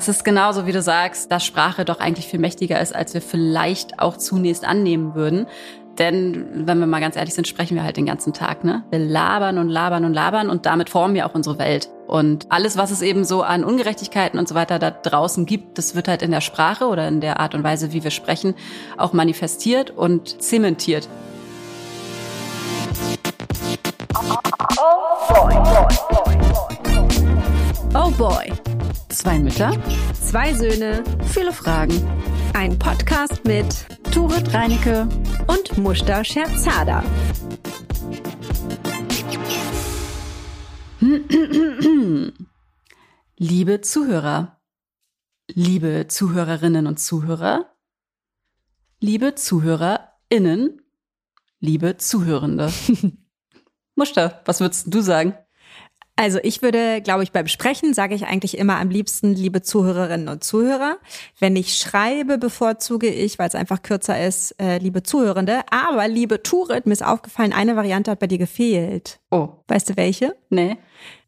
Es ist genauso, wie du sagst, dass Sprache doch eigentlich viel mächtiger ist, als wir vielleicht auch zunächst annehmen würden. Denn wenn wir mal ganz ehrlich sind, sprechen wir halt den ganzen Tag. Ne? Wir labern und labern und labern und damit formen wir auch unsere Welt. Und alles, was es eben so an Ungerechtigkeiten und so weiter da draußen gibt, das wird halt in der Sprache oder in der Art und Weise, wie wir sprechen, auch manifestiert und zementiert. Oh boy. Oh boy. Zwei Mütter, zwei Söhne, viele Fragen. Ein Podcast mit Turit Reinecke und Mushta Scherzada. Liebe Zuhörer, liebe Zuhörerinnen und Zuhörer, liebe ZuhörerInnen, liebe Zuhörende. Mushta, was würdest du sagen? Also ich würde, glaube ich, beim Sprechen sage ich eigentlich immer am liebsten, liebe Zuhörerinnen und Zuhörer. Wenn ich schreibe, bevorzuge ich, weil es einfach kürzer ist, äh, liebe Zuhörende. Aber liebe Turit, mir ist aufgefallen, eine Variante hat bei dir gefehlt. Oh. Weißt du welche? Nee.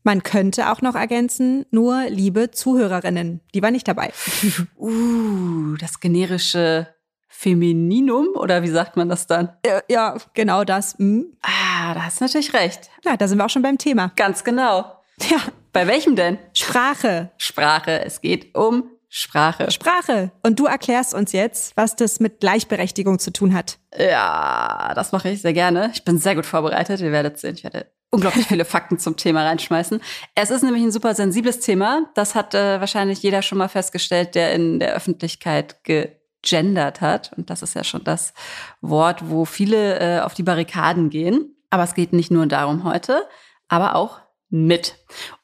Man könnte auch noch ergänzen, nur liebe Zuhörerinnen. Die war nicht dabei. uh, das generische Femininum oder wie sagt man das dann? Ja, ja genau das. Hm. Ah, da hast du natürlich recht. Ja, da sind wir auch schon beim Thema. Ganz genau. Ja. Bei welchem denn? Sprache. Sprache. Es geht um Sprache. Sprache. Und du erklärst uns jetzt, was das mit Gleichberechtigung zu tun hat. Ja, das mache ich sehr gerne. Ich bin sehr gut vorbereitet. Ihr werdet sehen. Ich werde unglaublich viele Fakten zum Thema reinschmeißen. Es ist nämlich ein super sensibles Thema. Das hat äh, wahrscheinlich jeder schon mal festgestellt, der in der Öffentlichkeit ge gegendert hat. Und das ist ja schon das Wort, wo viele äh, auf die Barrikaden gehen. Aber es geht nicht nur darum heute, aber auch mit.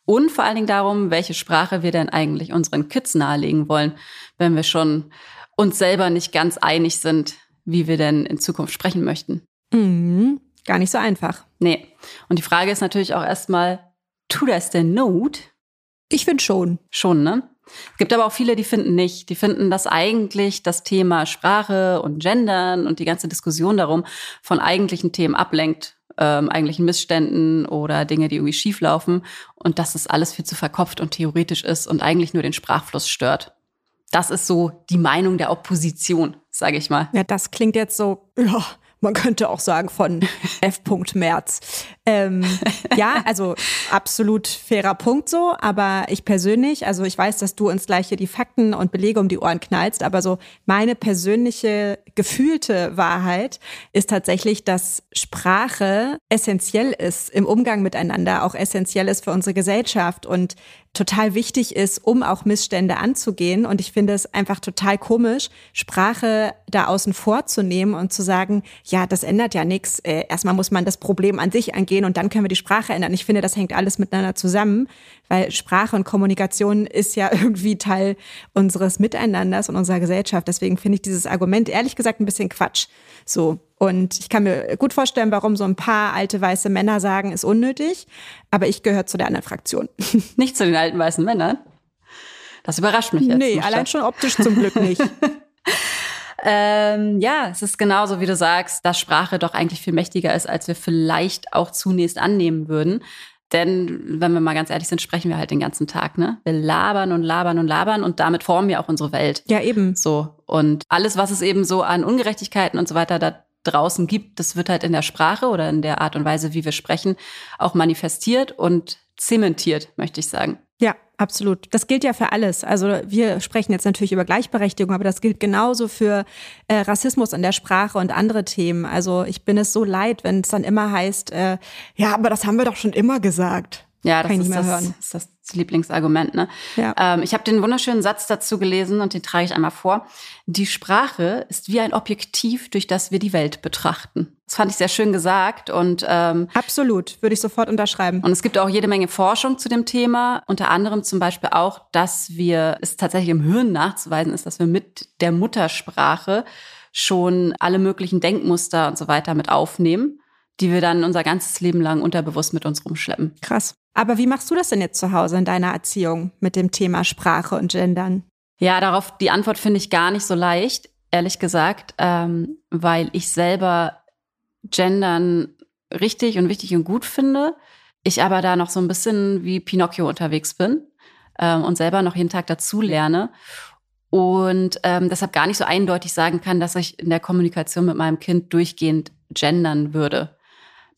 Und vor allen Dingen darum, welche Sprache wir denn eigentlich unseren Kids nahelegen wollen, wenn wir schon uns selber nicht ganz einig sind, wie wir denn in Zukunft sprechen möchten. Mhm. Gar nicht so einfach. Nee. Und die Frage ist natürlich auch erstmal, tut das denn Not? Ich finde schon. Schon, ne? Es gibt aber auch viele, die finden nicht. Die finden, dass eigentlich das Thema Sprache und Gendern und die ganze Diskussion darum von eigentlichen Themen ablenkt, ähm, eigentlichen Missständen oder Dinge, die irgendwie schieflaufen und dass es alles viel zu verkopft und theoretisch ist und eigentlich nur den Sprachfluss stört. Das ist so die Meinung der Opposition, sage ich mal. Ja, das klingt jetzt so, ja, man könnte auch sagen von F. Merz. Ähm, ja, also absolut fairer Punkt so, aber ich persönlich, also ich weiß, dass du uns gleich hier die Fakten und Belege um die Ohren knallst, aber so meine persönliche gefühlte Wahrheit ist tatsächlich, dass Sprache essentiell ist im Umgang miteinander, auch essentiell ist für unsere Gesellschaft und total wichtig ist, um auch Missstände anzugehen. Und ich finde es einfach total komisch, Sprache da außen vor zu nehmen und zu sagen, ja, das ändert ja nichts. Äh, erstmal muss man das Problem an sich angehen und dann können wir die Sprache ändern. Ich finde, das hängt alles miteinander zusammen, weil Sprache und Kommunikation ist ja irgendwie Teil unseres Miteinanders und unserer Gesellschaft. Deswegen finde ich dieses Argument ehrlich gesagt ein bisschen Quatsch. So. Und ich kann mir gut vorstellen, warum so ein paar alte weiße Männer sagen, ist unnötig. Aber ich gehöre zu der anderen Fraktion. Nicht zu den alten weißen Männern? Das überrascht mich jetzt. Nee, allein schon optisch zum Glück nicht. ähm, ja, es ist genauso, wie du sagst, dass Sprache doch eigentlich viel mächtiger ist, als wir vielleicht auch zunächst annehmen würden. Denn wenn wir mal ganz ehrlich sind, sprechen wir halt den ganzen Tag, ne? Wir labern und labern und labern und damit formen wir auch unsere Welt. Ja, eben. So. Und alles, was es eben so an Ungerechtigkeiten und so weiter da draußen gibt, das wird halt in der Sprache oder in der Art und Weise, wie wir sprechen, auch manifestiert und zementiert, möchte ich sagen. Absolut. Das gilt ja für alles. Also wir sprechen jetzt natürlich über Gleichberechtigung, aber das gilt genauso für äh, Rassismus in der Sprache und andere Themen. Also ich bin es so leid, wenn es dann immer heißt, äh, ja, aber das haben wir doch schon immer gesagt. Ja, das, ist das, ist das, Lieblingsargument. Ne? Ja. Ähm, ich habe den wunderschönen Satz dazu gelesen und den trage ich einmal vor. Die Sprache ist wie ein Objektiv, durch das wir die Welt betrachten. Das fand ich sehr schön gesagt und ähm, absolut würde ich sofort unterschreiben. Und es gibt auch jede Menge Forschung zu dem Thema, unter anderem zum Beispiel auch, dass wir es tatsächlich im Hirn nachzuweisen ist, dass wir mit der Muttersprache schon alle möglichen Denkmuster und so weiter mit aufnehmen die wir dann unser ganzes Leben lang unterbewusst mit uns rumschleppen. Krass. Aber wie machst du das denn jetzt zu Hause in deiner Erziehung mit dem Thema Sprache und Gendern? Ja, darauf die Antwort finde ich gar nicht so leicht, ehrlich gesagt, ähm, weil ich selber Gendern richtig und wichtig und gut finde. Ich aber da noch so ein bisschen wie Pinocchio unterwegs bin. ähm, und selber noch jeden Tag dazu lerne. Und ähm, deshalb gar nicht so eindeutig sagen kann, dass ich in der Kommunikation mit meinem Kind durchgehend gendern würde.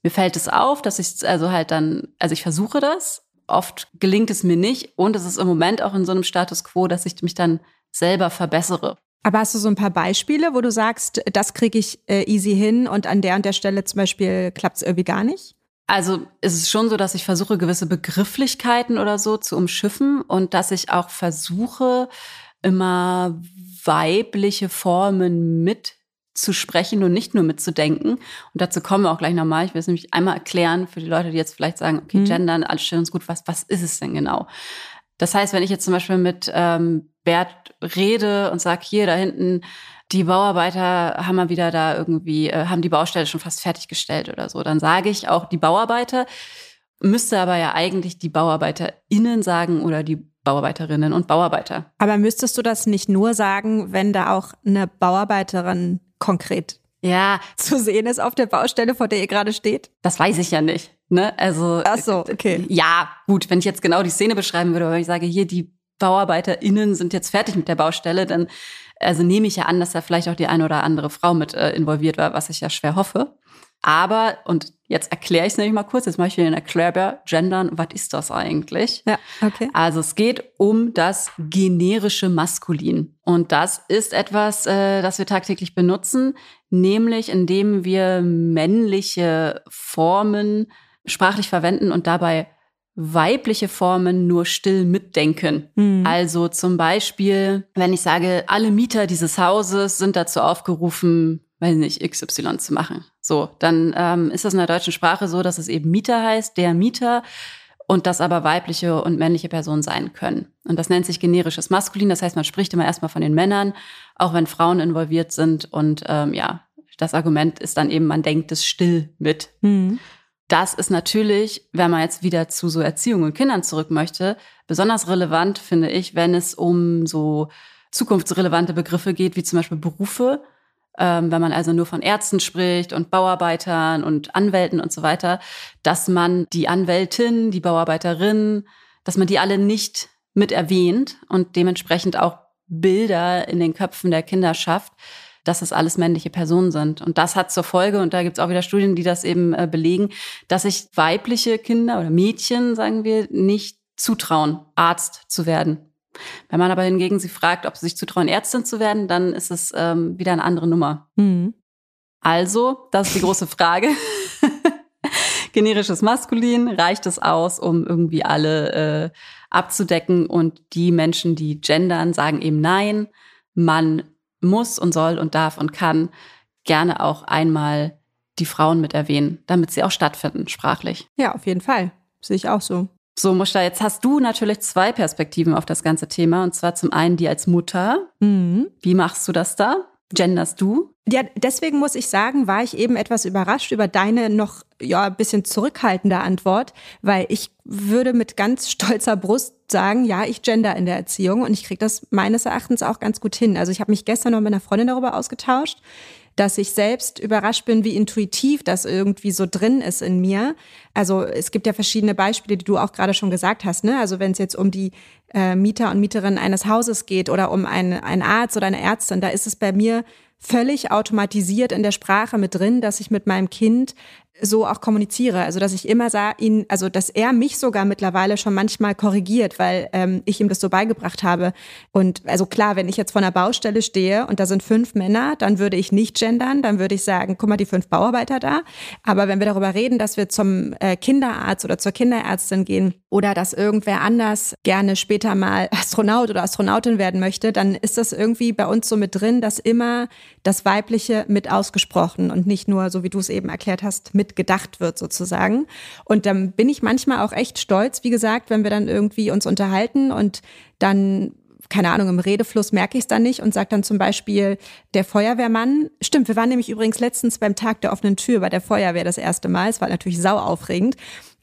Mir fällt es auf, dass ich also halt dann, also ich versuche das, oft gelingt es mir nicht und es ist im Moment auch in so einem Status quo, dass ich mich dann selber verbessere. Aber hast du so ein paar Beispiele, wo du sagst, das kriege ich äh, easy hin und an der und der Stelle zum Beispiel klappt es irgendwie gar nicht? Also es ist schon so, dass ich versuche, gewisse Begrifflichkeiten oder so zu umschiffen und dass ich auch versuche, immer weibliche Formen mit zu sprechen und nicht nur mitzudenken. Und dazu kommen wir auch gleich nochmal. Ich will es nämlich einmal erklären für die Leute, die jetzt vielleicht sagen, okay, mhm. gendern, alles schön und gut, was, was ist es denn genau? Das heißt, wenn ich jetzt zum Beispiel mit ähm, Bert rede und sage, hier da hinten, die Bauarbeiter haben mal wieder da irgendwie, äh, haben die Baustelle schon fast fertiggestellt oder so, dann sage ich auch die Bauarbeiter, müsste aber ja eigentlich die BauarbeiterInnen sagen oder die Bauarbeiterinnen und Bauarbeiter. Aber müsstest du das nicht nur sagen, wenn da auch eine Bauarbeiterin konkret ja. zu sehen ist auf der Baustelle, vor der ihr gerade steht? Das weiß ich ja nicht. Ne? Also, Ach so, okay. Ja, gut, wenn ich jetzt genau die Szene beschreiben würde, wenn ich sage, hier, die BauarbeiterInnen sind jetzt fertig mit der Baustelle, dann also nehme ich ja an, dass da vielleicht auch die eine oder andere Frau mit äh, involviert war, was ich ja schwer hoffe. Aber, und jetzt erkläre ich es nämlich mal kurz, jetzt mache ich den Erklärbär, Gendern, was ist das eigentlich? Ja, okay. Also es geht um das generische Maskulin. Und das ist etwas, äh, das wir tagtäglich benutzen, nämlich indem wir männliche Formen sprachlich verwenden und dabei weibliche Formen nur still mitdenken. Mhm. Also zum Beispiel, wenn ich sage, alle Mieter dieses Hauses sind dazu aufgerufen, weiß nicht, XY zu machen. So, dann ähm, ist das in der deutschen Sprache so, dass es eben Mieter heißt, der Mieter und das aber weibliche und männliche Personen sein können. Und das nennt sich generisches Maskulin. Das heißt, man spricht immer erstmal von den Männern, auch wenn Frauen involviert sind. Und ähm, ja, das Argument ist dann eben, man denkt es still mit. Mhm. Das ist natürlich, wenn man jetzt wieder zu so Erziehung und Kindern zurück möchte, besonders relevant, finde ich, wenn es um so zukunftsrelevante Begriffe geht, wie zum Beispiel Berufe ähm, wenn man also nur von Ärzten spricht und Bauarbeitern und Anwälten und so weiter, dass man die Anwältin, die Bauarbeiterin, dass man die alle nicht mit erwähnt und dementsprechend auch Bilder in den Köpfen der Kinder schafft, dass es alles männliche Personen sind. Und das hat zur Folge, und da gibt es auch wieder Studien, die das eben äh, belegen, dass sich weibliche Kinder oder Mädchen, sagen wir, nicht zutrauen, Arzt zu werden. Wenn man aber hingegen sie fragt, ob sie sich zutrauen, Ärztin zu werden, dann ist es ähm, wieder eine andere Nummer. Mhm. Also, das ist die große Frage. Generisches Maskulin, reicht es aus, um irgendwie alle äh, abzudecken? Und die Menschen, die gendern, sagen eben nein. Man muss und soll und darf und kann gerne auch einmal die Frauen mit erwähnen, damit sie auch stattfinden, sprachlich. Ja, auf jeden Fall. Sehe ich auch so. So, Mushta, jetzt hast du natürlich zwei Perspektiven auf das ganze Thema. Und zwar zum einen die als Mutter. Mhm. Wie machst du das da? Genderst du? Ja, deswegen muss ich sagen, war ich eben etwas überrascht über deine noch ja ein bisschen zurückhaltende Antwort, weil ich würde mit ganz stolzer Brust sagen, ja, ich gender in der Erziehung und ich kriege das meines Erachtens auch ganz gut hin. Also ich habe mich gestern noch mit einer Freundin darüber ausgetauscht dass ich selbst überrascht bin, wie intuitiv das irgendwie so drin ist in mir. Also es gibt ja verschiedene Beispiele, die du auch gerade schon gesagt hast. Ne? Also wenn es jetzt um die äh, Mieter und Mieterinnen eines Hauses geht oder um einen, einen Arzt oder eine Ärztin, da ist es bei mir völlig automatisiert in der Sprache mit drin, dass ich mit meinem Kind so auch kommuniziere. Also dass ich immer sah, ihn, also dass er mich sogar mittlerweile schon manchmal korrigiert, weil ähm, ich ihm das so beigebracht habe. Und also klar, wenn ich jetzt vor einer Baustelle stehe und da sind fünf Männer, dann würde ich nicht gendern, dann würde ich sagen, guck mal, die fünf Bauarbeiter da. Aber wenn wir darüber reden, dass wir zum äh, Kinderarzt oder zur Kinderärztin gehen oder dass irgendwer anders gerne später mal Astronaut oder Astronautin werden möchte, dann ist das irgendwie bei uns so mit drin, dass immer das Weibliche mit ausgesprochen und nicht nur, so wie du es eben erklärt hast, mit gedacht wird sozusagen. Und dann bin ich manchmal auch echt stolz, wie gesagt, wenn wir dann irgendwie uns unterhalten und dann keine Ahnung, im Redefluss merke ich es dann nicht und sage dann zum Beispiel der Feuerwehrmann. Stimmt, wir waren nämlich übrigens letztens beim Tag der offenen Tür bei der Feuerwehr das erste Mal. Es war natürlich sau aufregend.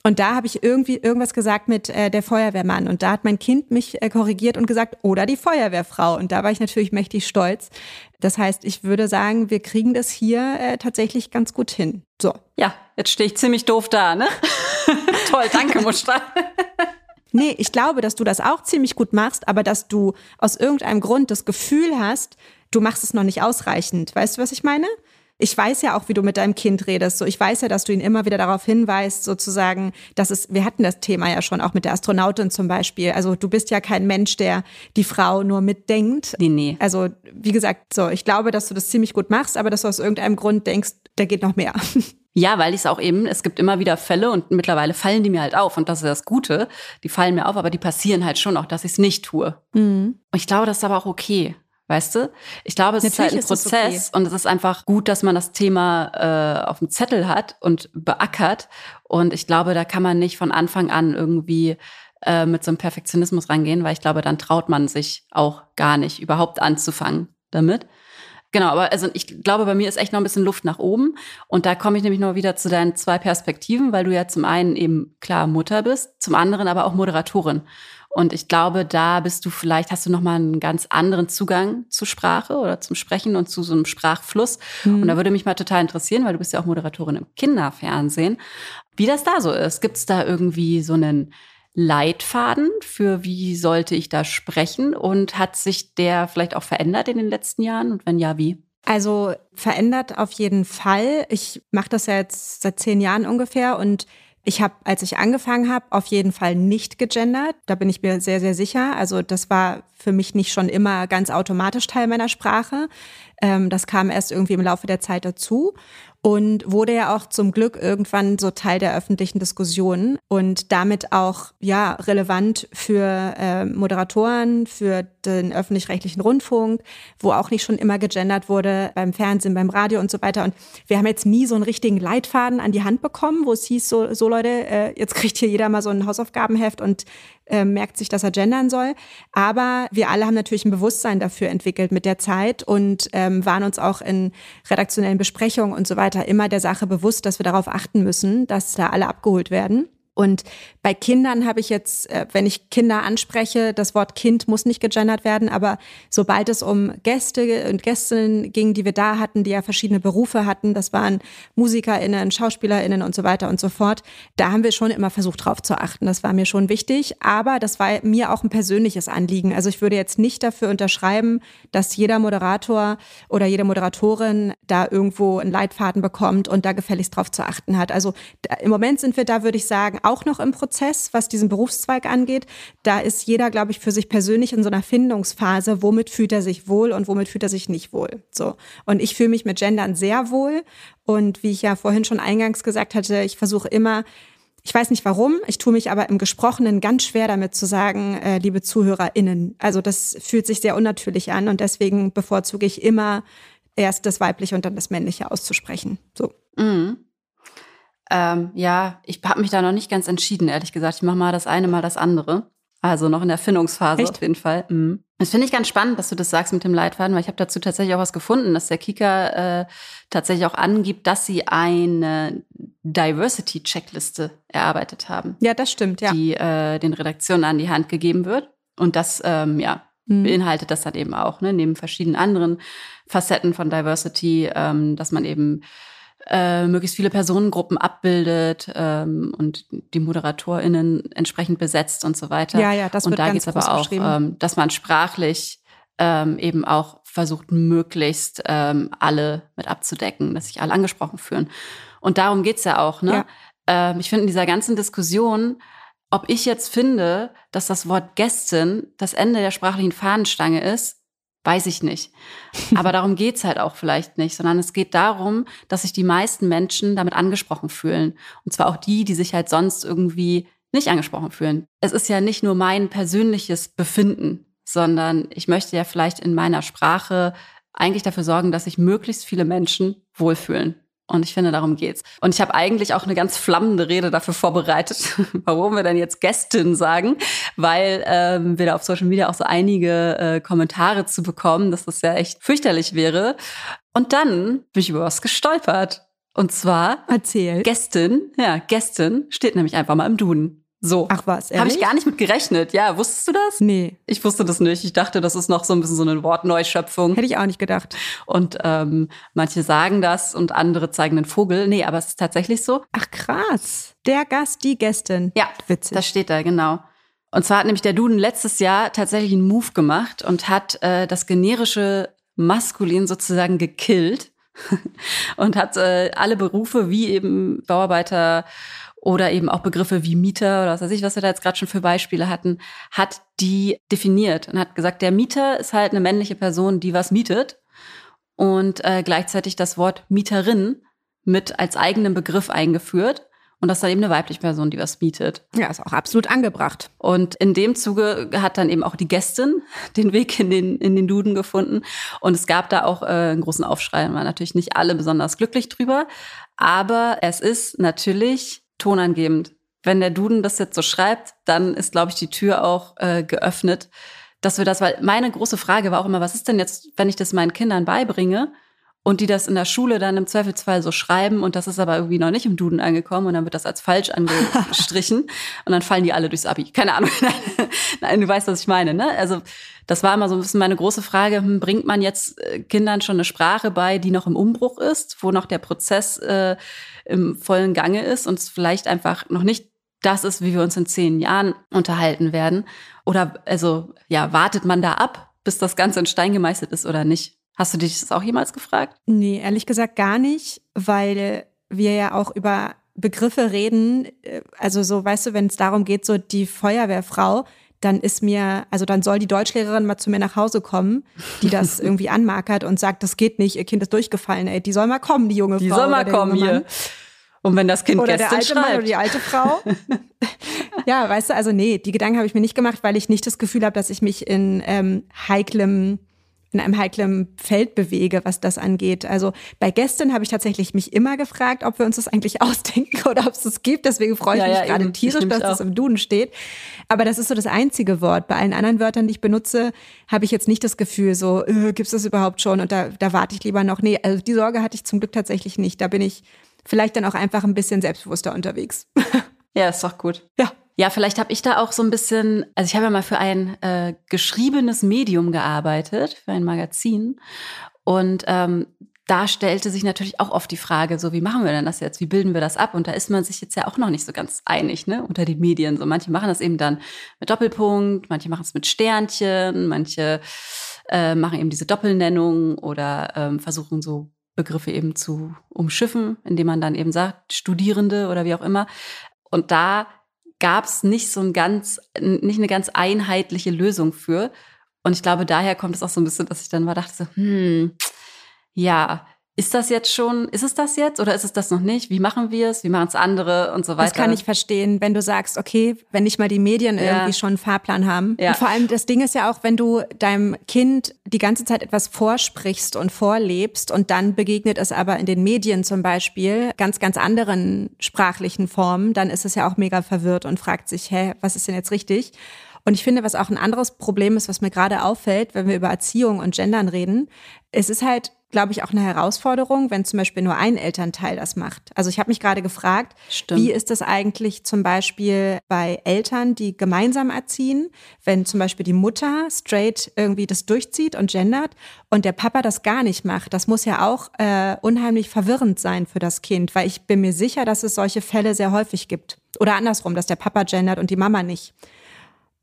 Und da habe ich irgendwie irgendwas gesagt mit äh, der Feuerwehrmann. Und da hat mein Kind mich äh, korrigiert und gesagt, oder die Feuerwehrfrau. Und da war ich natürlich mächtig stolz. Das heißt, ich würde sagen, wir kriegen das hier äh, tatsächlich ganz gut hin. So. Ja, jetzt stehe ich ziemlich doof da, ne? Toll, danke, Muster. Nee, ich glaube, dass du das auch ziemlich gut machst, aber dass du aus irgendeinem Grund das Gefühl hast, du machst es noch nicht ausreichend. Weißt du, was ich meine? Ich weiß ja auch, wie du mit deinem Kind redest. So, ich weiß ja, dass du ihn immer wieder darauf hinweist, sozusagen, dass es, wir hatten das Thema ja schon auch mit der Astronautin zum Beispiel. Also du bist ja kein Mensch, der die Frau nur mitdenkt. Nee, nee. Also, wie gesagt, so, ich glaube, dass du das ziemlich gut machst, aber dass du aus irgendeinem Grund denkst, da geht noch mehr. Ja, weil ich es auch eben, es gibt immer wieder Fälle und mittlerweile fallen die mir halt auf und das ist das Gute. Die fallen mir auf, aber die passieren halt schon auch, dass ich es nicht tue. Mhm. Und ich glaube, das ist aber auch okay. Weißt du? Ich glaube, es Natürlich ist halt ein Prozess okay. und es ist einfach gut, dass man das Thema äh, auf dem Zettel hat und beackert. Und ich glaube, da kann man nicht von Anfang an irgendwie äh, mit so einem Perfektionismus rangehen, weil ich glaube, dann traut man sich auch gar nicht, überhaupt anzufangen damit. Genau, aber also ich glaube, bei mir ist echt noch ein bisschen Luft nach oben. Und da komme ich nämlich noch wieder zu deinen zwei Perspektiven, weil du ja zum einen eben klar Mutter bist, zum anderen aber auch Moderatorin. Und ich glaube, da bist du vielleicht, hast du nochmal einen ganz anderen Zugang zur Sprache oder zum Sprechen und zu so einem Sprachfluss. Mhm. Und da würde mich mal total interessieren, weil du bist ja auch Moderatorin im Kinderfernsehen, wie das da so ist. Gibt es da irgendwie so einen Leitfaden für wie sollte ich da sprechen? Und hat sich der vielleicht auch verändert in den letzten Jahren? Und wenn ja, wie? Also verändert auf jeden Fall. Ich mache das ja jetzt seit zehn Jahren ungefähr und ich habe, als ich angefangen habe, auf jeden Fall nicht gegendert. Da bin ich mir sehr, sehr sicher. Also das war für mich nicht schon immer ganz automatisch Teil meiner Sprache. Ähm, das kam erst irgendwie im Laufe der Zeit dazu und wurde ja auch zum Glück irgendwann so Teil der öffentlichen Diskussion und damit auch ja relevant für äh, Moderatoren, für den öffentlich-rechtlichen Rundfunk, wo auch nicht schon immer gegendert wurde beim Fernsehen, beim Radio und so weiter. Und wir haben jetzt nie so einen richtigen Leitfaden an die Hand bekommen, wo es hieß so, so Leute, äh, jetzt kriegt hier jeder mal so ein Hausaufgabenheft und äh, merkt sich, dass er gendern soll. Aber wir alle haben natürlich ein Bewusstsein dafür entwickelt mit der Zeit und ähm, waren uns auch in redaktionellen Besprechungen und so weiter immer der Sache bewusst, dass wir darauf achten müssen, dass da alle abgeholt werden. Und bei Kindern habe ich jetzt, äh, wenn ich Kinder anspreche, das Wort Kind muss nicht gegendert werden, aber sobald es um Gäste und Gästinnen ging, die wir da hatten, die ja verschiedene Berufe hatten, das waren MusikerInnen, SchauspielerInnen und so weiter und so fort, da haben wir schon immer versucht, drauf zu achten. Das war mir schon wichtig, aber das war mir auch ein persönliches Anliegen. Also ich würde jetzt nicht dafür unterschreiben, dass jeder Moderator oder jede Moderatorin da irgendwo einen Leitfaden bekommt und da gefälligst drauf zu achten hat. Also im Moment sind wir da, würde ich sagen, auch noch im Prozess, was diesen Berufszweig angeht. Da ist jeder, glaube ich, für sich persönlich in so einer Findungsphase, womit fühlt er sich wohl und womit fühlt er sich nicht wohl. So. Und ich fühle mich mit Gendern sehr wohl. Und wie ich ja vorhin schon eingangs gesagt hatte, ich versuche immer, ich weiß nicht warum, ich tue mich aber im Gesprochenen ganz schwer damit zu sagen, äh, liebe ZuhörerInnen. Also das fühlt sich sehr unnatürlich an und deswegen bevorzuge ich immer erst das Weibliche und dann das Männliche auszusprechen. So. Mhm. Ähm, ja, ich habe mich da noch nicht ganz entschieden, ehrlich gesagt. Ich mache mal das eine, mal das andere. Also noch in der Findungsphase Echt? auf jeden Fall. Mhm. Das finde ich ganz spannend, dass du das sagst mit dem Leitfaden, weil ich habe dazu tatsächlich auch was gefunden, dass der Kika äh, tatsächlich auch angibt, dass sie eine Diversity-Checkliste erarbeitet haben. Ja, das stimmt, ja. Die äh, den Redaktionen an die Hand gegeben wird. Und das, ähm, ja, mhm. beinhaltet das dann eben auch, ne, neben verschiedenen anderen Facetten von Diversity, ähm, dass man eben äh, möglichst viele Personengruppen abbildet ähm, und die ModeratorInnen entsprechend besetzt und so weiter. Ja, ja, das und wird da ganz geht's aber auch, ähm, dass man sprachlich ähm, eben auch versucht, möglichst ähm, alle mit abzudecken, dass sich alle angesprochen fühlen. Und darum geht's ja auch. Ne? Ja. Ähm, ich finde in dieser ganzen Diskussion, ob ich jetzt finde, dass das Wort Gästin das Ende der sprachlichen Fahnenstange ist, Weiß ich nicht. Aber darum geht's halt auch vielleicht nicht, sondern es geht darum, dass sich die meisten Menschen damit angesprochen fühlen. Und zwar auch die, die sich halt sonst irgendwie nicht angesprochen fühlen. Es ist ja nicht nur mein persönliches Befinden, sondern ich möchte ja vielleicht in meiner Sprache eigentlich dafür sorgen, dass sich möglichst viele Menschen wohlfühlen. Und ich finde, darum geht's. Und ich habe eigentlich auch eine ganz flammende Rede dafür vorbereitet, warum wir dann jetzt Gästin sagen, weil ähm, wir da auf Social Media auch so einige äh, Kommentare zu bekommen, dass das ja echt fürchterlich wäre. Und dann bin ich über was gestolpert. Und zwar Erzähl. Gästin, ja, Gästin steht nämlich einfach mal im Duden. So. Ach was, Habe ich gar nicht mit gerechnet. Ja, wusstest du das? Nee. Ich wusste das nicht. Ich dachte, das ist noch so ein bisschen so eine Wortneuschöpfung. Hätte ich auch nicht gedacht. Und ähm, manche sagen das und andere zeigen den Vogel. Nee, aber es ist tatsächlich so. Ach krass. Der Gast, die Gästin. Ja, witzig. Das steht da, genau. Und zwar hat nämlich der Duden letztes Jahr tatsächlich einen Move gemacht und hat äh, das generische Maskulin sozusagen gekillt und hat äh, alle Berufe wie eben Bauarbeiter oder eben auch Begriffe wie Mieter oder was weiß ich, was wir da jetzt gerade schon für Beispiele hatten, hat die definiert und hat gesagt, der Mieter ist halt eine männliche Person, die was mietet und äh, gleichzeitig das Wort Mieterin mit als eigenen Begriff eingeführt. Und das ist dann eben eine weibliche Person, die was mietet. Ja, ist auch absolut angebracht. Und in dem Zuge hat dann eben auch die Gästin den Weg in den, in den Duden gefunden. Und es gab da auch äh, einen großen Aufschrei. Und waren natürlich nicht alle besonders glücklich drüber. Aber es ist natürlich tonangebend. Wenn der Duden das jetzt so schreibt, dann ist, glaube ich, die Tür auch äh, geöffnet, dass wir das, weil meine große Frage war auch immer, was ist denn jetzt, wenn ich das meinen Kindern beibringe und die das in der Schule dann im Zweifelsfall so schreiben und das ist aber irgendwie noch nicht im Duden angekommen und dann wird das als falsch angestrichen und dann fallen die alle durchs Abi. Keine Ahnung. Nein, du weißt, was ich meine, ne? Also das war immer so ein bisschen meine große Frage, hm, bringt man jetzt äh, Kindern schon eine Sprache bei, die noch im Umbruch ist, wo noch der Prozess äh, im vollen Gange ist und es vielleicht einfach noch nicht das ist, wie wir uns in zehn Jahren unterhalten werden? Oder also ja, wartet man da ab, bis das Ganze in Stein gemeißelt ist oder nicht? Hast du dich das auch jemals gefragt? Nee, ehrlich gesagt gar nicht, weil wir ja auch über Begriffe reden. Also so, weißt du, wenn es darum geht, so die Feuerwehrfrau, dann ist mir, also dann soll die Deutschlehrerin mal zu mir nach Hause kommen, die das irgendwie anmarkert und sagt, das geht nicht, ihr Kind ist durchgefallen, ey, die soll mal kommen, die junge die Frau. Die soll mal kommen hier. Und wenn das Kind oder der alte schreibt. Mann oder die alte Frau. ja, weißt du, also nee, die Gedanken habe ich mir nicht gemacht, weil ich nicht das Gefühl habe, dass ich mich in ähm, heiklem in einem heiklen Feld bewege, was das angeht. Also bei Gästen habe ich tatsächlich mich immer gefragt, ob wir uns das eigentlich ausdenken oder ob es das gibt. Deswegen freue ich ja, mich ja, gerade eben. tierisch, dass das im Duden steht. Aber das ist so das einzige Wort. Bei allen anderen Wörtern, die ich benutze, habe ich jetzt nicht das Gefühl, so, äh, gibt es das überhaupt schon? Und da, da warte ich lieber noch. Nee, also die Sorge hatte ich zum Glück tatsächlich nicht. Da bin ich vielleicht dann auch einfach ein bisschen selbstbewusster unterwegs. ja, ist doch gut. Ja. Ja, vielleicht habe ich da auch so ein bisschen, also ich habe ja mal für ein äh, geschriebenes Medium gearbeitet, für ein Magazin. Und ähm, da stellte sich natürlich auch oft die Frage, so wie machen wir denn das jetzt? Wie bilden wir das ab? Und da ist man sich jetzt ja auch noch nicht so ganz einig, ne, unter den Medien. So manche machen das eben dann mit Doppelpunkt, manche machen es mit Sternchen, manche äh, machen eben diese Doppelnennung oder ähm, versuchen so Begriffe eben zu umschiffen, indem man dann eben sagt, Studierende oder wie auch immer. Und da gab es nicht so ein ganz, nicht eine ganz einheitliche Lösung für. Und ich glaube, daher kommt es auch so ein bisschen, dass ich dann mal dachte, so, hm, ja, ist das jetzt schon, ist es das jetzt oder ist es das noch nicht? Wie machen wir es? Wie machen es andere und so weiter? Das kann ich verstehen, wenn du sagst, okay, wenn nicht mal die Medien ja. irgendwie schon einen Fahrplan haben. Ja. Und vor allem das Ding ist ja auch, wenn du deinem Kind die ganze Zeit etwas vorsprichst und vorlebst und dann begegnet es aber in den Medien zum Beispiel ganz, ganz anderen sprachlichen Formen, dann ist es ja auch mega verwirrt und fragt sich, hä, was ist denn jetzt richtig? Und ich finde, was auch ein anderes Problem ist, was mir gerade auffällt, wenn wir über Erziehung und Gendern reden, es ist halt glaube ich, auch eine Herausforderung, wenn zum Beispiel nur ein Elternteil das macht. Also ich habe mich gerade gefragt, Stimmt. wie ist das eigentlich zum Beispiel bei Eltern, die gemeinsam erziehen, wenn zum Beispiel die Mutter straight irgendwie das durchzieht und gendert und der Papa das gar nicht macht. Das muss ja auch äh, unheimlich verwirrend sein für das Kind, weil ich bin mir sicher, dass es solche Fälle sehr häufig gibt. Oder andersrum, dass der Papa gendert und die Mama nicht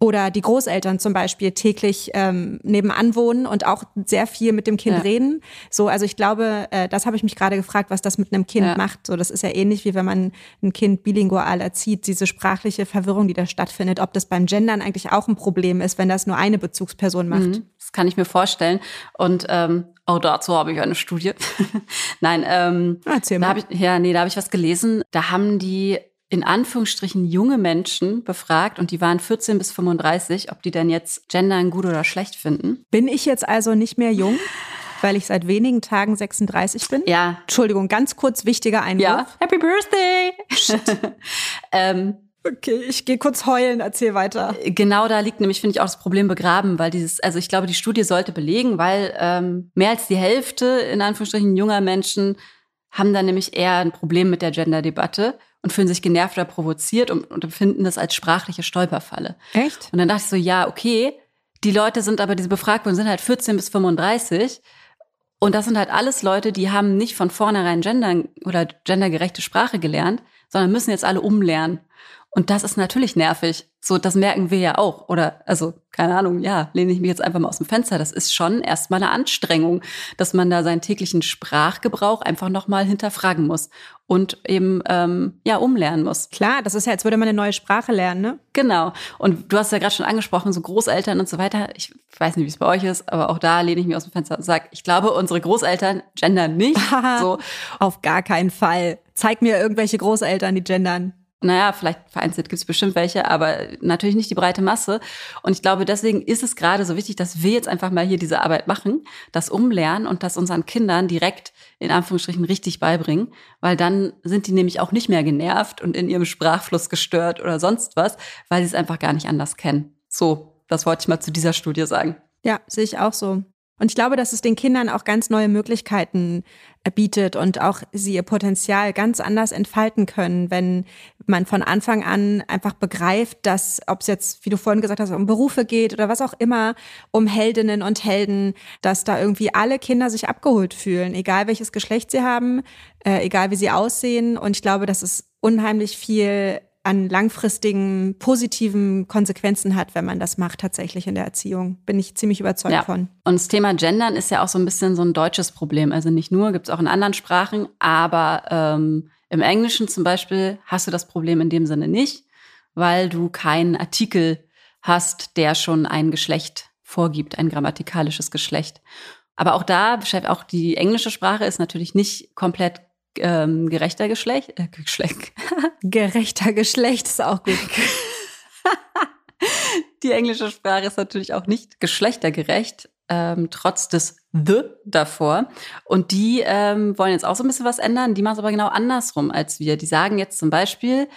oder die Großeltern zum Beispiel täglich ähm, nebenan wohnen und auch sehr viel mit dem Kind ja. reden. So, also ich glaube, äh, das habe ich mich gerade gefragt, was das mit einem Kind ja. macht. So, das ist ja ähnlich wie wenn man ein Kind bilingual erzieht, diese sprachliche Verwirrung, die da stattfindet. Ob das beim Gendern eigentlich auch ein Problem ist, wenn das nur eine Bezugsperson macht. Mhm, das kann ich mir vorstellen. Und ähm, auch dazu habe ich eine Studie. Nein, ähm, Erzähl mal. Da hab ich, ja, nee, da habe ich was gelesen. Da haben die in Anführungsstrichen junge Menschen befragt und die waren 14 bis 35, ob die denn jetzt Gendern gut oder schlecht finden. Bin ich jetzt also nicht mehr jung? Weil ich seit wenigen Tagen 36 bin? Ja. Entschuldigung, ganz kurz wichtiger Einwurf. Ja. Happy Birthday! ähm, Okay, ich gehe kurz heulen, erzähl weiter. Genau da liegt nämlich, finde ich, auch das Problem begraben, weil dieses, also ich glaube, die Studie sollte belegen, weil ähm, mehr als die Hälfte, in Anführungsstrichen, junger Menschen haben dann nämlich eher ein Problem mit der Gender-Debatte und fühlen sich genervt oder provoziert und, und empfinden das als sprachliche Stolperfalle. Echt? Und dann dachte ich so, ja, okay, die Leute sind aber, diese befragt wurden, sind halt 14 bis 35. Und das sind halt alles Leute, die haben nicht von vornherein Gendern oder gendergerechte Sprache gelernt, sondern müssen jetzt alle umlernen. Und das ist natürlich nervig. So, das merken wir ja auch. Oder, also, keine Ahnung, ja, lehne ich mich jetzt einfach mal aus dem Fenster. Das ist schon erstmal eine Anstrengung, dass man da seinen täglichen Sprachgebrauch einfach nochmal hinterfragen muss und eben, ähm, ja, umlernen muss. Klar, das ist ja, als würde man eine neue Sprache lernen, ne? Genau. Und du hast ja gerade schon angesprochen, so Großeltern und so weiter. Ich weiß nicht, wie es bei euch ist, aber auch da lehne ich mich aus dem Fenster und sage, ich glaube, unsere Großeltern gendern nicht. so. Auf gar keinen Fall. Zeig mir irgendwelche Großeltern, die gendern naja, vielleicht vereinzelt gibt es bestimmt welche, aber natürlich nicht die breite Masse. Und ich glaube, deswegen ist es gerade so wichtig, dass wir jetzt einfach mal hier diese Arbeit machen, das umlernen und das unseren Kindern direkt in Anführungsstrichen richtig beibringen, weil dann sind die nämlich auch nicht mehr genervt und in ihrem Sprachfluss gestört oder sonst was, weil sie es einfach gar nicht anders kennen. So, das wollte ich mal zu dieser Studie sagen. Ja, sehe ich auch so. Und ich glaube, dass es den Kindern auch ganz neue Möglichkeiten äh, bietet und auch sie ihr Potenzial ganz anders entfalten können, wenn man von Anfang an einfach begreift, dass, ob es jetzt, wie du vorhin gesagt hast, um Berufe geht oder was auch immer, um Heldinnen und Helden, dass da irgendwie alle Kinder sich abgeholt fühlen, egal welches Geschlecht sie haben, äh, egal wie sie aussehen. Und ich glaube, dass es unheimlich viel an langfristigen positiven Konsequenzen hat, wenn man das macht tatsächlich in der Erziehung. Bin ich ziemlich überzeugt ja. von. Und das Thema Gendern ist ja auch so ein bisschen so ein deutsches Problem. Also nicht nur, gibt es auch in anderen Sprachen, aber ähm, im Englischen zum Beispiel hast du das Problem in dem Sinne nicht, weil du keinen Artikel hast, der schon ein Geschlecht vorgibt, ein grammatikalisches Geschlecht. Aber auch da, auch die englische Sprache ist natürlich nicht komplett ähm, gerechter Geschlecht, äh, Geschlecht. gerechter Geschlecht ist auch gut. Die englische Sprache ist natürlich auch nicht geschlechtergerecht, ähm, trotz des The davor. Und die ähm, wollen jetzt auch so ein bisschen was ändern. Die machen es aber genau andersrum als wir. Die sagen jetzt zum Beispiel,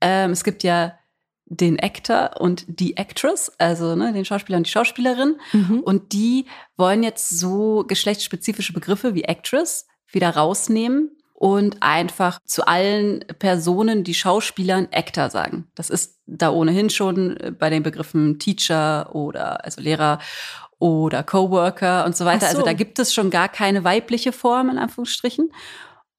ähm, es gibt ja den Actor und die Actress, also ne, den Schauspieler und die Schauspielerin. Mhm. Und die wollen jetzt so geschlechtsspezifische Begriffe wie Actress wieder rausnehmen und einfach zu allen Personen, die Schauspielern Actor sagen. Das ist da ohnehin schon äh, bei den Begriffen Teacher oder also Lehrer oder Coworker und so weiter. Also so. Also da gibt es schon gar keine weibliche Form in Anführungsstrichen.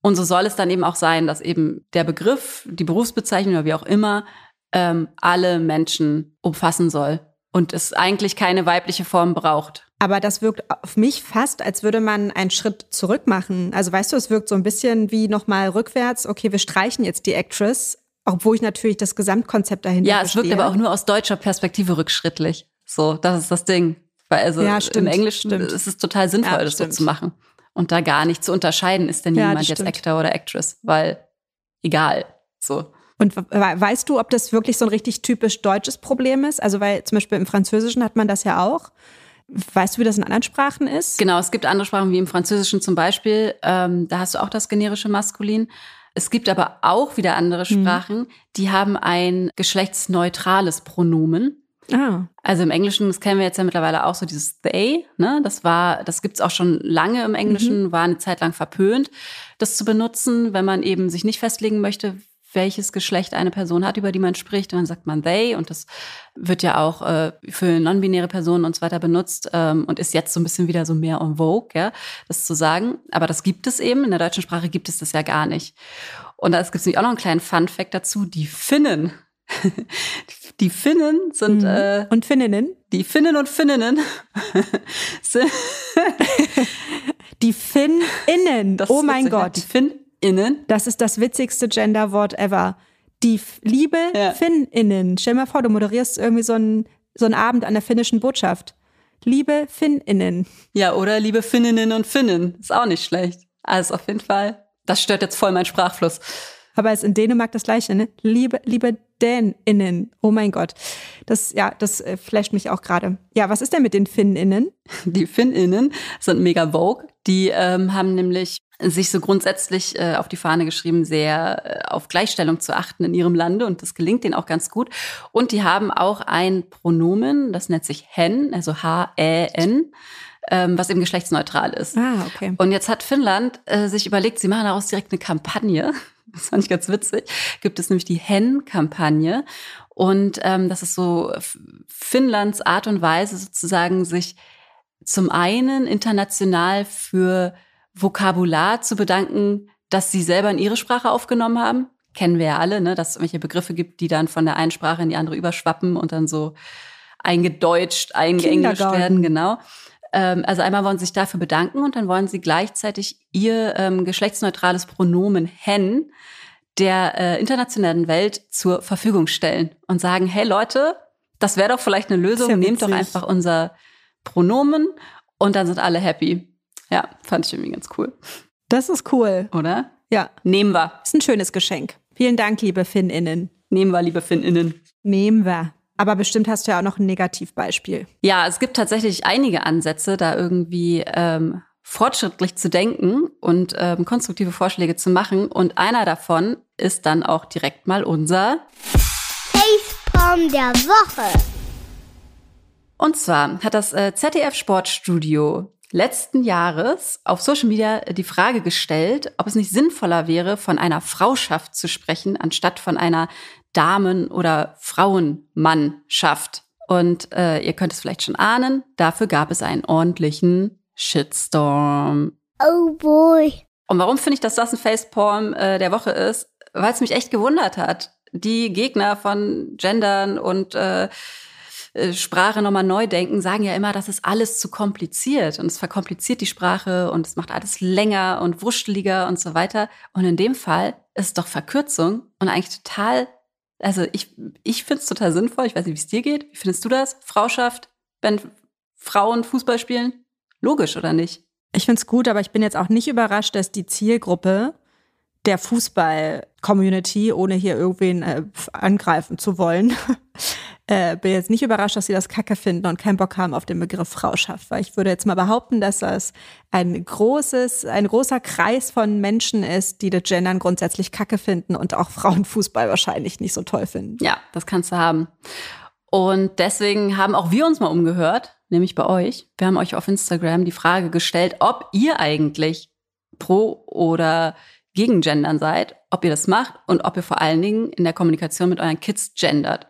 Und so soll es dann eben auch sein, dass eben der Begriff, die Berufsbezeichnung oder wie auch immer, ähm, alle Menschen umfassen soll und es eigentlich keine weibliche Form braucht. Aber das wirkt auf mich fast, als würde man einen Schritt zurück machen. Also weißt du, es wirkt so ein bisschen wie nochmal rückwärts. Okay, wir streichen jetzt die Actress, obwohl ich natürlich das Gesamtkonzept dahinter Ja, es verstehe. wirkt aber auch nur aus deutscher Perspektive rückschrittlich. So, das ist das Ding. Weil also ja, stimmt, im Englischen stimmt. ist es total sinnvoll, ja, das stimmt. so zu machen. Und da gar nicht zu unterscheiden, ist denn ja, jemand jetzt Actor oder Actress, weil egal. So. Und weißt du, ob das wirklich so ein richtig typisch deutsches Problem ist? Also, weil zum Beispiel im Französischen hat man das ja auch. Weißt du, wie das in anderen Sprachen ist? Genau, es gibt andere Sprachen, wie im Französischen zum Beispiel. Ähm, da hast du auch das generische Maskulin. Es gibt aber auch wieder andere mhm. Sprachen, mhm. die haben ein geschlechtsneutrales Pronomen. Ah. Also im Englischen, das kennen wir jetzt ja mittlerweile auch so dieses they, ne? Das war, das gibt's auch schon lange im Englischen, mhm. war eine Zeit lang verpönt, das zu benutzen, wenn man eben sich nicht festlegen möchte, welches Geschlecht eine Person hat, über die man spricht. Und dann sagt man they und das wird ja auch äh, für non-binäre Personen und so weiter benutzt ähm, und ist jetzt so ein bisschen wieder so mehr en vogue, ja, das zu sagen. Aber das gibt es eben. In der deutschen Sprache gibt es das ja gar nicht. Und da gibt es nämlich auch noch einen kleinen Fun-Fact dazu. Die Finnen die Finnen sind mhm. äh, und Finninnen. Die Finnen und Finninnen sind die Finninnen. oh mein Gott. Die Finn Innen. Das ist das witzigste Genderwort ever. Die liebe ja. Finninnen. Stell dir mal vor, du moderierst irgendwie so einen, so einen Abend an der finnischen Botschaft. Liebe Finninnen. Ja, oder liebe Finninnen und Finnen. Ist auch nicht schlecht. Also auf jeden Fall. Das stört jetzt voll meinen Sprachfluss. Aber es ist in Dänemark das Gleiche, ne? Liebe, liebe DänInnen. Oh mein Gott. Das, ja, das äh, flasht mich auch gerade. Ja, was ist denn mit den FinnInnen? Die FinnInnen sind mega Vogue. Die ähm, haben nämlich sich so grundsätzlich äh, auf die Fahne geschrieben, sehr äh, auf Gleichstellung zu achten in ihrem Lande und das gelingt denen auch ganz gut. Und die haben auch ein Pronomen, das nennt sich hen, also H-E-N ähm, was eben geschlechtsneutral ist. Ah, okay. Und jetzt hat Finnland äh, sich überlegt, sie machen daraus direkt eine Kampagne das fand ich ganz witzig, gibt es nämlich die Hen-Kampagne. Und ähm, das ist so Finnlands Art und Weise sozusagen, sich zum einen international für Vokabular zu bedanken, das sie selber in ihre Sprache aufgenommen haben. kennen wir ja alle, ne, dass es irgendwelche Begriffe gibt, die dann von der einen Sprache in die andere überschwappen und dann so eingedeutscht, eingeenglischt werden, genau. Ähm, also einmal wollen sie sich dafür bedanken und dann wollen sie gleichzeitig ihr ähm, geschlechtsneutrales Pronomen hen der äh, internationalen Welt zur Verfügung stellen und sagen, hey Leute, das wäre doch vielleicht eine Lösung, ja nehmt doch einfach unser Pronomen und dann sind alle happy. Ja, fand ich irgendwie ganz cool. Das ist cool. Oder? Ja. Nehmen wir. Ist ein schönes Geschenk. Vielen Dank, liebe FinnInnen. Nehmen wir, liebe FinnInnen. Nehmen wir. Aber bestimmt hast du ja auch noch ein Negativbeispiel. Ja, es gibt tatsächlich einige Ansätze, da irgendwie ähm, fortschrittlich zu denken und ähm, konstruktive Vorschläge zu machen. Und einer davon ist dann auch direkt mal unser Facepalm der Woche. Und zwar hat das äh, ZDF Sportstudio letzten Jahres auf Social Media die Frage gestellt, ob es nicht sinnvoller wäre, von einer Frauschaft zu sprechen, anstatt von einer Damen- oder Frauenmannschaft. Und äh, ihr könnt es vielleicht schon ahnen, dafür gab es einen ordentlichen Shitstorm. Oh boy. Und warum finde ich, dass das ein Facepalm äh, der Woche ist? Weil es mich echt gewundert hat. Die Gegner von Gendern und äh, Sprache nochmal neu denken, sagen ja immer, das ist alles zu kompliziert und es verkompliziert die Sprache und es macht alles länger und wurschteliger und so weiter. Und in dem Fall ist es doch Verkürzung und eigentlich total, also ich, ich finde es total sinnvoll. Ich weiß nicht, wie es dir geht. Wie findest du das? Frauschaft, wenn Frauen Fußball spielen? Logisch, oder nicht? Ich finde es gut, aber ich bin jetzt auch nicht überrascht, dass die Zielgruppe der Fußball-Community, ohne hier irgendwen äh, angreifen zu wollen, äh, bin jetzt nicht überrascht, dass sie das Kacke finden und keinen Bock haben auf den Begriff Frauschaft, weil ich würde jetzt mal behaupten, dass das ein großes, ein großer Kreis von Menschen ist, die das Gendern grundsätzlich Kacke finden und auch Frauenfußball wahrscheinlich nicht so toll finden. Ja, das kannst du haben. Und deswegen haben auch wir uns mal umgehört, nämlich bei euch. Wir haben euch auf Instagram die Frage gestellt, ob ihr eigentlich pro oder gegen Gendern seid, ob ihr das macht und ob ihr vor allen Dingen in der Kommunikation mit euren Kids gendert.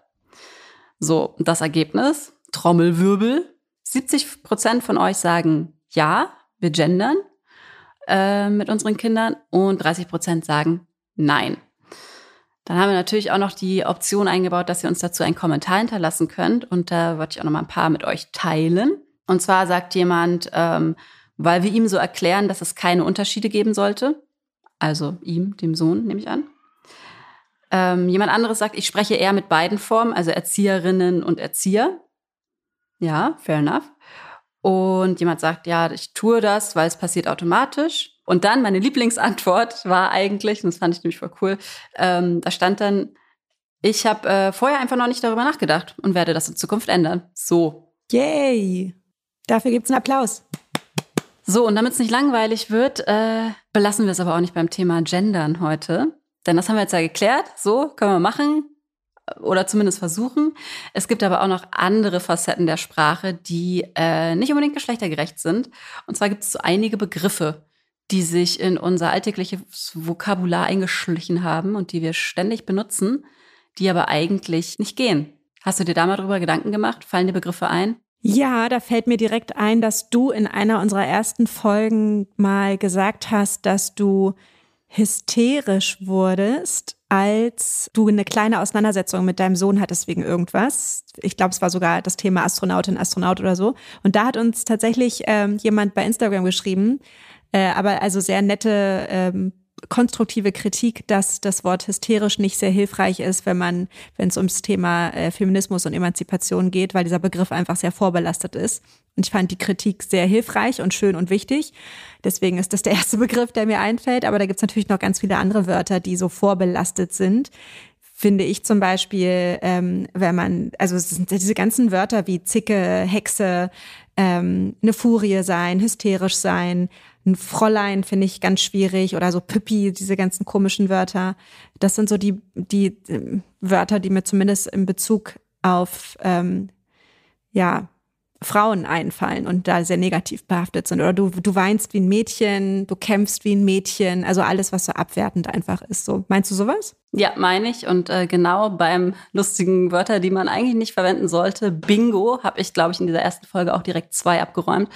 So, das Ergebnis, Trommelwirbel. 70 Prozent von euch sagen ja, wir gendern äh, mit unseren Kindern und 30 Prozent sagen nein. Dann haben wir natürlich auch noch die Option eingebaut, dass ihr uns dazu einen Kommentar hinterlassen könnt. Und da wollte ich auch noch mal ein paar mit euch teilen. Und zwar sagt jemand, ähm, weil wir ihm so erklären, dass es keine Unterschiede geben sollte. Also ihm, dem Sohn, nehme ich an. Ähm, jemand anderes sagt, ich spreche eher mit beiden Formen, also Erzieherinnen und Erzieher. Ja, fair enough. Und jemand sagt, ja, ich tue das, weil es passiert automatisch. Und dann meine Lieblingsantwort war eigentlich, und das fand ich nämlich voll cool, ähm, da stand dann, ich habe äh, vorher einfach noch nicht darüber nachgedacht und werde das in Zukunft ändern. So. Yay. Dafür gibt's einen Applaus. So, und damit es nicht langweilig wird, äh, belassen wir es aber auch nicht beim Thema Gendern heute. Denn das haben wir jetzt ja geklärt. So, können wir machen. Oder zumindest versuchen. Es gibt aber auch noch andere Facetten der Sprache, die äh, nicht unbedingt geschlechtergerecht sind. Und zwar gibt es so einige Begriffe, die sich in unser alltägliches Vokabular eingeschlichen haben und die wir ständig benutzen, die aber eigentlich nicht gehen. Hast du dir da mal drüber Gedanken gemacht? Fallen dir Begriffe ein? Ja, da fällt mir direkt ein, dass du in einer unserer ersten Folgen mal gesagt hast, dass du hysterisch wurdest, als du eine kleine Auseinandersetzung mit deinem Sohn hattest wegen irgendwas. Ich glaube, es war sogar das Thema Astronautin, Astronaut oder so. Und da hat uns tatsächlich ähm, jemand bei Instagram geschrieben, äh, aber also sehr nette ähm, konstruktive Kritik, dass das Wort hysterisch nicht sehr hilfreich ist, wenn man, wenn es ums Thema äh, Feminismus und Emanzipation geht, weil dieser Begriff einfach sehr vorbelastet ist. Und ich fand die Kritik sehr hilfreich und schön und wichtig. Deswegen ist das der erste Begriff, der mir einfällt. Aber da gibt es natürlich noch ganz viele andere Wörter, die so vorbelastet sind. Finde ich zum Beispiel, ähm, wenn man, also es sind diese ganzen Wörter wie Zicke, Hexe, ähm, eine Furie sein, hysterisch sein, ein Fräulein finde ich ganz schwierig oder so Püppi, diese ganzen komischen Wörter. Das sind so die, die ähm, Wörter, die mir zumindest in Bezug auf ähm, ja, Frauen einfallen und da sehr negativ behaftet sind. Oder du, du weinst wie ein Mädchen, du kämpfst wie ein Mädchen, also alles, was so abwertend einfach ist. So, meinst du sowas? Ja, meine ich. Und äh, genau beim lustigen Wörter, die man eigentlich nicht verwenden sollte, Bingo, habe ich, glaube ich, in dieser ersten Folge auch direkt zwei abgeräumt.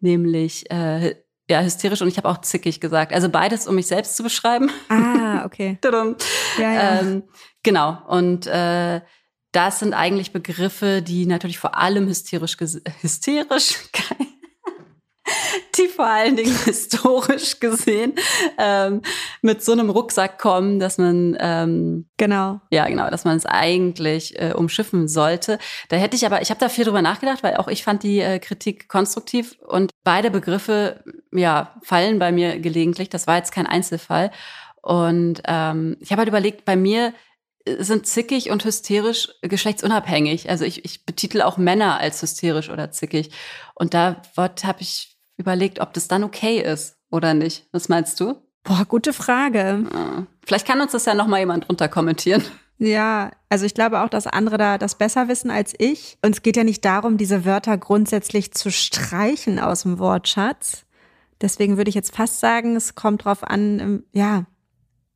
Nämlich äh, ja, hysterisch und ich habe auch zickig gesagt. Also beides, um mich selbst zu beschreiben. Ah, okay. Ja, ja. Ähm, genau. Und äh, das sind eigentlich Begriffe, die natürlich vor allem hysterisch, hysterisch, geil. die vor allen Dingen historisch gesehen ähm, mit so einem Rucksack kommen, dass man ähm, Genau. ja, genau, dass man es eigentlich äh, umschiffen sollte. Da hätte ich aber, ich habe da viel drüber nachgedacht, weil auch ich fand die äh, Kritik konstruktiv und beide Begriffe, ja, fallen bei mir gelegentlich. Das war jetzt kein Einzelfall. Und ähm, ich habe halt überlegt, bei mir sind zickig und hysterisch geschlechtsunabhängig. Also ich, ich betitel auch Männer als hysterisch oder zickig. Und da habe ich überlegt, ob das dann okay ist oder nicht. Was meinst du? Boah, gute Frage. Ah, Vielleicht kann uns das ja noch mal jemand drunter kommentieren. Ja, also ich glaube auch, dass andere da das besser wissen als ich. Und es geht ja nicht darum, diese Wörter grundsätzlich zu streichen aus dem Wortschatz. Deswegen würde ich jetzt fast sagen, es kommt drauf an, ähm, ja.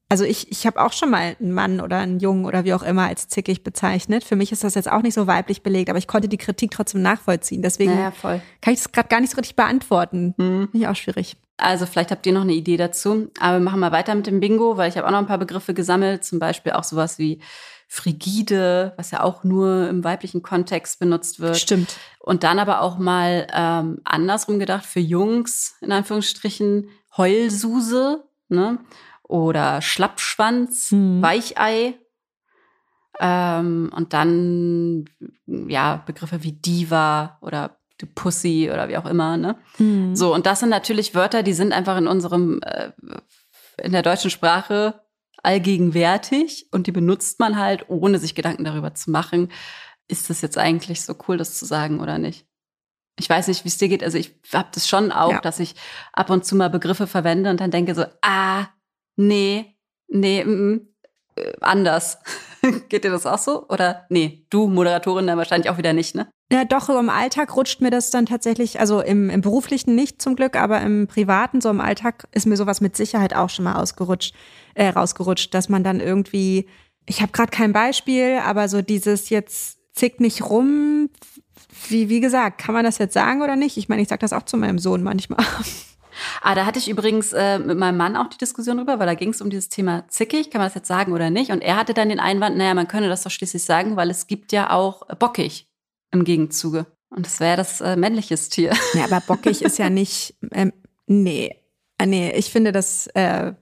Also ich, ich habe auch schon mal einen Mann oder einen Jungen oder wie auch immer als zickig bezeichnet. Für mich ist das jetzt auch nicht so weiblich belegt, aber ich konnte die Kritik trotzdem nachvollziehen. Deswegen Naja, voll. kann ich das gerade gar nicht so richtig beantworten. Finde ich auch schwierig. Also vielleicht habt ihr noch eine Idee dazu. Aber wir machen mal weiter mit dem Bingo, weil ich habe auch noch ein paar Begriffe gesammelt. Zum Beispiel auch sowas wie frigide, was ja auch nur im weiblichen Kontext benutzt wird. Stimmt. Und dann aber auch mal ähm, andersrum gedacht für Jungs, in Anführungsstrichen, Heulsuse ne? Oder Schlappschwanz, Hm. Weichei. Ähm, und dann ja Begriffe wie Diva oder Pussy oder wie auch immer. Ne? Hm. So, und das sind natürlich Wörter, die sind einfach in unserem, äh, in der deutschen Sprache allgegenwärtig und die benutzt man halt, ohne sich Gedanken darüber zu machen, ist das jetzt eigentlich so cool, das zu sagen oder nicht. Ich weiß nicht, wie es dir geht. Also ich habe das schon auch, Ja. dass ich ab und zu mal Begriffe verwende und dann denke so, ah, nee, nee, mm, mm, äh, anders. geht dir das auch so? Oder nee, du Moderatorin dann wahrscheinlich auch wieder nicht, ne? Ja, doch, im Alltag rutscht mir das dann tatsächlich, also im, im beruflichen nicht zum Glück, aber im privaten, so im Alltag ist mir sowas mit Sicherheit auch schon mal ausgerutscht, äh, rausgerutscht, dass man dann irgendwie, ich habe gerade kein Beispiel, aber so dieses jetzt zick nicht rum, wie, wie gesagt, kann man das jetzt sagen oder nicht? Ich meine, ich sage das auch zu meinem Sohn manchmal. Ah, da hatte ich übrigens äh, mit meinem Mann auch die Diskussion drüber, weil da ging es um dieses Thema zickig, kann man das jetzt sagen oder nicht? Und er hatte dann den Einwand, naja, man könne das doch schließlich sagen, weil es gibt ja auch bockig im Gegenzuge. Und das wäre das äh, männliches Tier. Ja, aber bockig ist ja nicht, ähm, nee, Ah, nee, ich finde, das äh,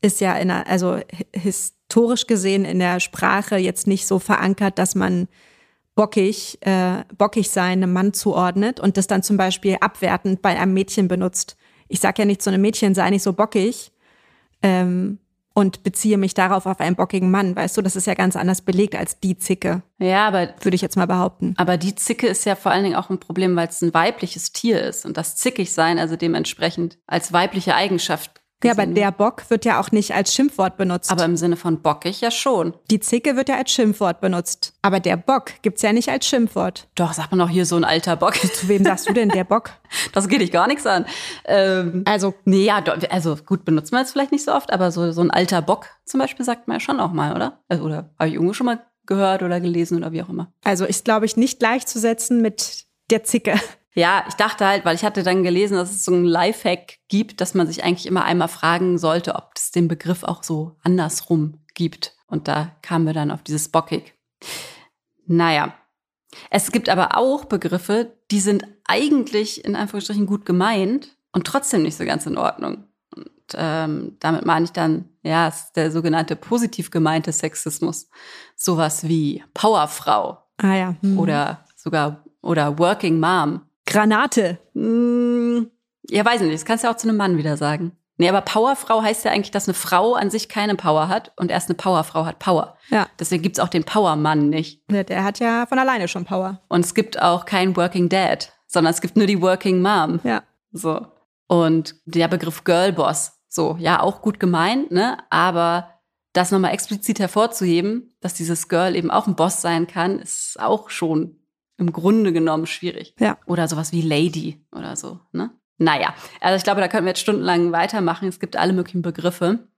ist ja in der, also hi- historisch gesehen in der Sprache jetzt nicht so verankert, dass man bockig, äh, bockig sein einem Mann zuordnet und das dann zum Beispiel abwertend bei einem Mädchen benutzt. Ich sag ja nicht zu einem Mädchen, sei nicht so bockig ähm, und beziehe mich darauf auf einen bockigen Mann, weißt du, das ist ja ganz anders belegt als die Zicke, Ja, aber, würde ich jetzt mal behaupten. aber die Zicke ist ja vor allen Dingen auch ein Problem, weil es ein weibliches Tier ist. Und das zickig sein, also dementsprechend als weibliche Eigenschaft. Ja, aber der Bock wird ja auch nicht als Schimpfwort benutzt. aber im Sinne von bockig ja schon. Die Zicke wird ja als Schimpfwort benutzt. Aber der Bock gibt's ja nicht als Schimpfwort. Doch, sagt man doch hier so ein alter Bock. Zu wem sagst du denn der Bock? Das geht dich gar nichts an. Ähm, Also, Nee, ja, also gut, benutzt man jetzt vielleicht nicht so oft, aber so, so ein alter Bock zum Beispiel sagt man ja schon auch mal, oder? Also, oder habe ich irgendwo schon mal gehört oder gelesen oder wie auch immer. also ist, glaube ich, nicht gleichzusetzen mit der Zicke. Ja, ich dachte halt, weil ich hatte dann gelesen, dass es so einen Lifehack gibt, dass man sich eigentlich immer einmal fragen sollte, ob es den Begriff auch so andersrum gibt. Und da kamen wir dann auf dieses Bockig. Naja. Es gibt aber auch Begriffe, die sind eigentlich in Anführungsstrichen gut gemeint und trotzdem nicht so ganz in Ordnung. Und ähm, damit meine ich dann, ja, es ist der sogenannte positiv gemeinte Sexismus. Sowas wie Powerfrau Ah ja. Hm. oder sogar oder Working Mom. Granate. Hm, ja, weiß ich nicht. Das kannst du auch zu einem Mann wieder sagen. Nee, aber Powerfrau heißt ja eigentlich, dass eine Frau an sich keine Power hat und erst eine Powerfrau hat Power. Ja. Deswegen gibt's auch den Powermann nicht. Der, der hat ja von alleine schon Power. Und es gibt auch keinen Working Dad, sondern es gibt nur die Working Mom. Ja. So. Und der Begriff Girlboss, so, ja, auch gut gemeint, ne? Aber das nochmal explizit hervorzuheben, dass dieses Girl eben auch ein Boss sein kann, ist auch schon im Grunde genommen schwierig. Ja. Oder sowas wie Lady oder so, ne? Naja, also ich glaube, da könnten wir jetzt stundenlang weitermachen. Es gibt alle möglichen Begriffe.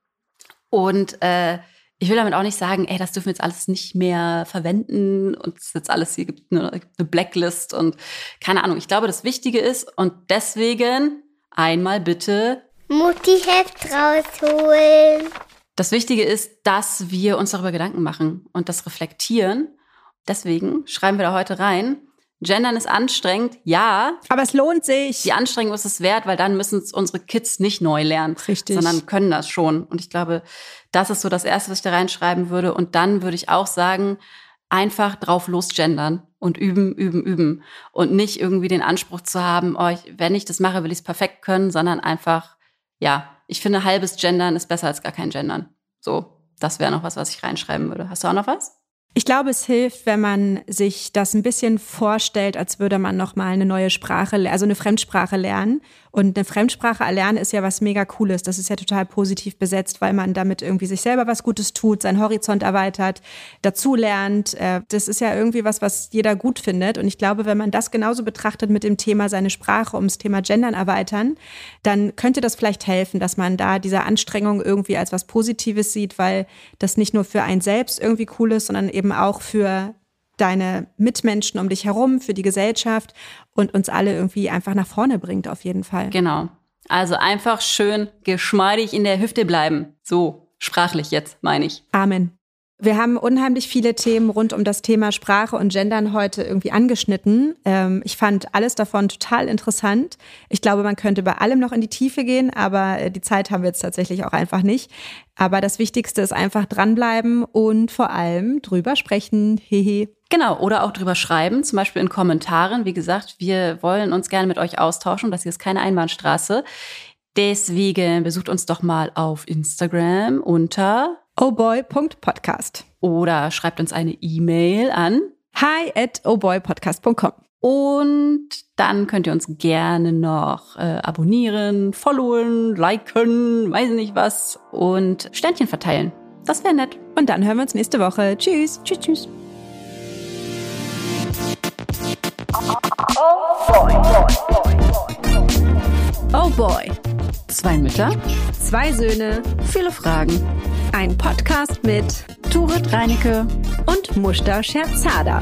Und äh, ich will damit auch nicht sagen, ey, das dürfen wir jetzt alles nicht mehr verwenden und es ist jetzt alles, hier gibt eine, gibt eine Blacklist und keine Ahnung. Ich glaube, das Wichtige ist und deswegen einmal bitte Mutti-Heft rausholen. Das Wichtige ist, dass wir uns darüber Gedanken machen und das reflektieren. Deswegen schreiben wir da heute rein. Gendern ist anstrengend, ja. Aber es lohnt sich. Die Anstrengung ist es wert, weil dann müssen es unsere Kids nicht neu lernen, Richtig. sondern können das schon. Und ich glaube, das ist so das Erste, was ich da reinschreiben würde. Und dann würde ich auch sagen, einfach drauf losgendern und üben, üben, üben. Und nicht irgendwie den Anspruch zu haben, oh, ich, wenn ich das mache, will ich es perfekt können, sondern einfach, ja, ich finde, halbes Gendern ist besser als gar kein Gendern. So, das wäre noch was, was ich reinschreiben würde. Hast du auch noch was? Ich glaube, es hilft, wenn man sich das ein bisschen vorstellt, als würde man noch mal eine neue Sprache, also eine Fremdsprache lernen. Und eine Fremdsprache erlernen ist ja was mega cooles. Das ist ja total positiv besetzt, weil man damit irgendwie sich selber was Gutes tut, seinen Horizont erweitert, dazulernt. Äh, das ist ja irgendwie was, was jeder gut findet. Und ich glaube, wenn man das genauso betrachtet mit dem Thema seine Sprache, ums Thema Gendern erweitern, dann könnte das vielleicht helfen, dass man da diese Anstrengung irgendwie als was Positives sieht, weil das nicht nur für einen selbst irgendwie cool ist, sondern eben auch für deine Mitmenschen um dich herum, für die Gesellschaft und uns alle irgendwie einfach nach vorne bringt, auf jeden Fall. Genau. Also einfach schön geschmeidig in der Hüfte bleiben. So, sprachlich jetzt, meine ich. Amen. Wir haben unheimlich viele Themen rund um das Thema Sprache und Gendern heute irgendwie angeschnitten. Ähm, ich fand alles davon total interessant. Ich glaube, man könnte bei allem noch in die Tiefe gehen, aber äh, die Zeit haben wir jetzt tatsächlich auch einfach nicht. Aber das Wichtigste ist einfach dranbleiben und vor allem drüber sprechen. Hehe. Genau, oder auch drüber schreiben, zum Beispiel in Kommentaren. Wie gesagt, wir wollen uns gerne mit euch austauschen. Das hier ist keine Einbahnstraße. Deswegen besucht uns doch mal auf Instagram unter ohboy.podcast. oder schreibt uns eine E-Mail an. Hi at ohboypodcast.com. Und dann könnt ihr uns gerne noch äh, abonnieren, followen, liken, weiß nicht was und Sternchen verteilen. Das wäre nett. Und dann hören wir uns nächste Woche. Tschüss. Tschüss, tschüss. Oh boy. Zwei Mütter, zwei Söhne, viele Fragen. Ein Podcast mit Turit Reinecke und Mushta Scherzada.